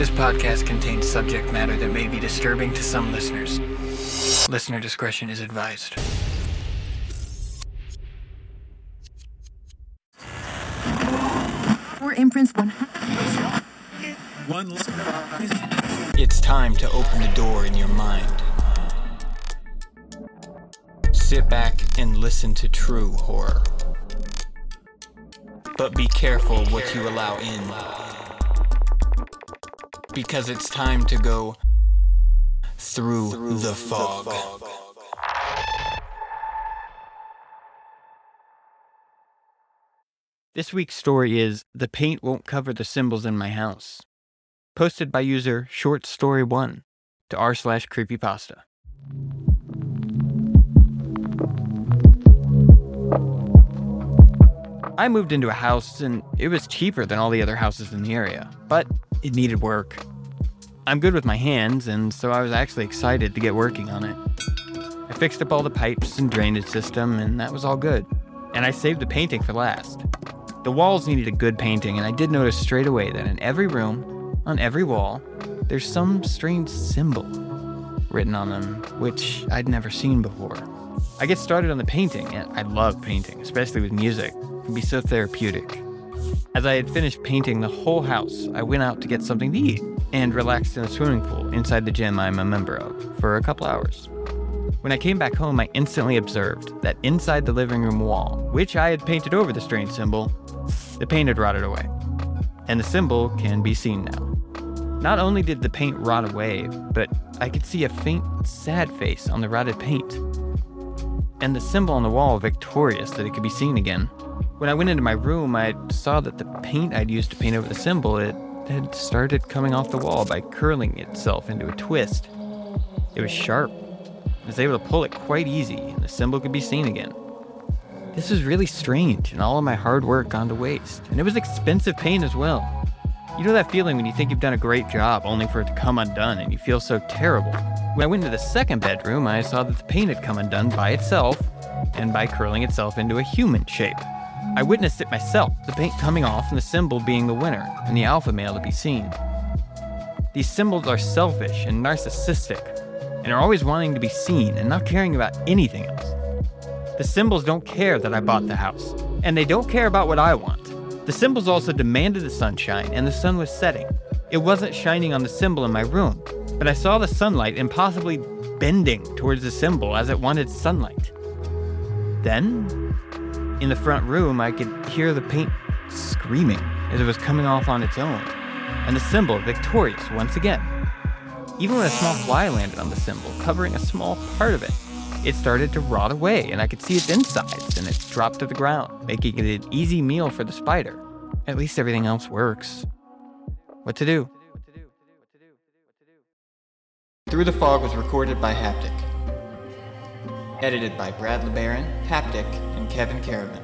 This podcast contains subject matter that may be disturbing to some listeners. Listener discretion is advised. Four imprints, one. One It's time to open the door in your mind. Sit back and listen to true horror. But be careful what you allow in. Because it's time to go through, the fog. This week's story is The Paint Won't Cover the Symbols in My House. Posted by user Short Story One to r slash creepypasta. I moved into a house and it was cheaper than all the other houses in the area, but it needed work. I'm good with my hands, and so I was actually excited to get working on it. I fixed up all the pipes and drainage system, and that was all good. And I saved the painting for last. The walls needed a good painting, and I did notice straight away that in every room, on every wall, there's some strange symbol written on them, which I'd never seen before. I get started on the painting, and I love painting, especially with music. It can be so therapeutic. As I had finished painting the whole house, I went out to get something to eat and relaxed in a swimming pool inside the gym I'm a member of for a couple hours. When I came back home, I instantly observed that inside the living room wall, which I had painted over the strange symbol, the paint had rotted away. And the symbol can be seen now. Not only did the paint rot away, but I could see a faint, sad face on the rotted paint. And the symbol on the wall victorious that it could be seen again. When I went into my room, I saw that the paint I'd used to paint over the symbol, it had started coming off the wall by curling itself into a twist. It was sharp. I was able to pull it quite easy, and the symbol could be seen again. This was really strange, and all of my hard work gone to waste. And it was expensive paint as well. You know that feeling when you think you've done a great job only for it to come undone and you feel so terrible? When I went into the second bedroom, I saw that the paint had come undone by itself and by curling itself into a human shape. I witnessed it myself, the paint coming off and the symbol being the winner, and the alpha male to be seen. These symbols are selfish and narcissistic, and are always wanting to be seen and not caring about anything else. The symbols don't care that I bought the house, and they don't care about what I want. The symbols also demanded the sunshine, and the sun was setting. It wasn't shining on the symbol in my room, but I saw the sunlight impossibly bending towards the symbol as it wanted sunlight. Then, in the front room, I could hear the paint screaming as it was coming off on its own, and the symbol victorious once again. Even when a small fly landed on the symbol, covering a small part of it, it started to rot away, and I could see its insides, and it dropped to the ground, making it an easy meal for the spider. At least everything else works. What to do? Through the Fog was recorded by Haptic. Edited by Brad LeBaron, Haptic, and Kevyn Kerrivan.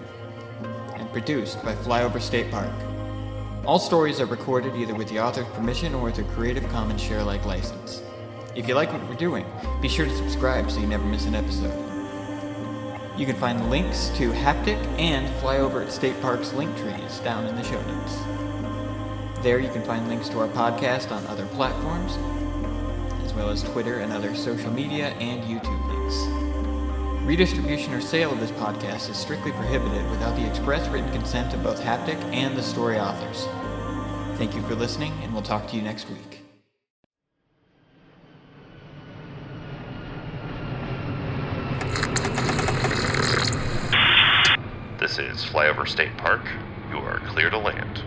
And produced by Flyover State Park. All stories are recorded either with the author's permission or with a Creative Commons share-alike license. If you like what we're doing, be sure to subscribe so you never miss an episode. You can find links to Haptic and Flyover at State Park's link trees down in the show notes. There you can find links to our podcast on other platforms, as well as Twitter and other social media and YouTube links. Redistribution or sale of this podcast is strictly prohibited without the express written consent of both Haptic and the story authors. Thank you for listening, and we'll talk to you next week. This is Flyover State Park. You are clear to land.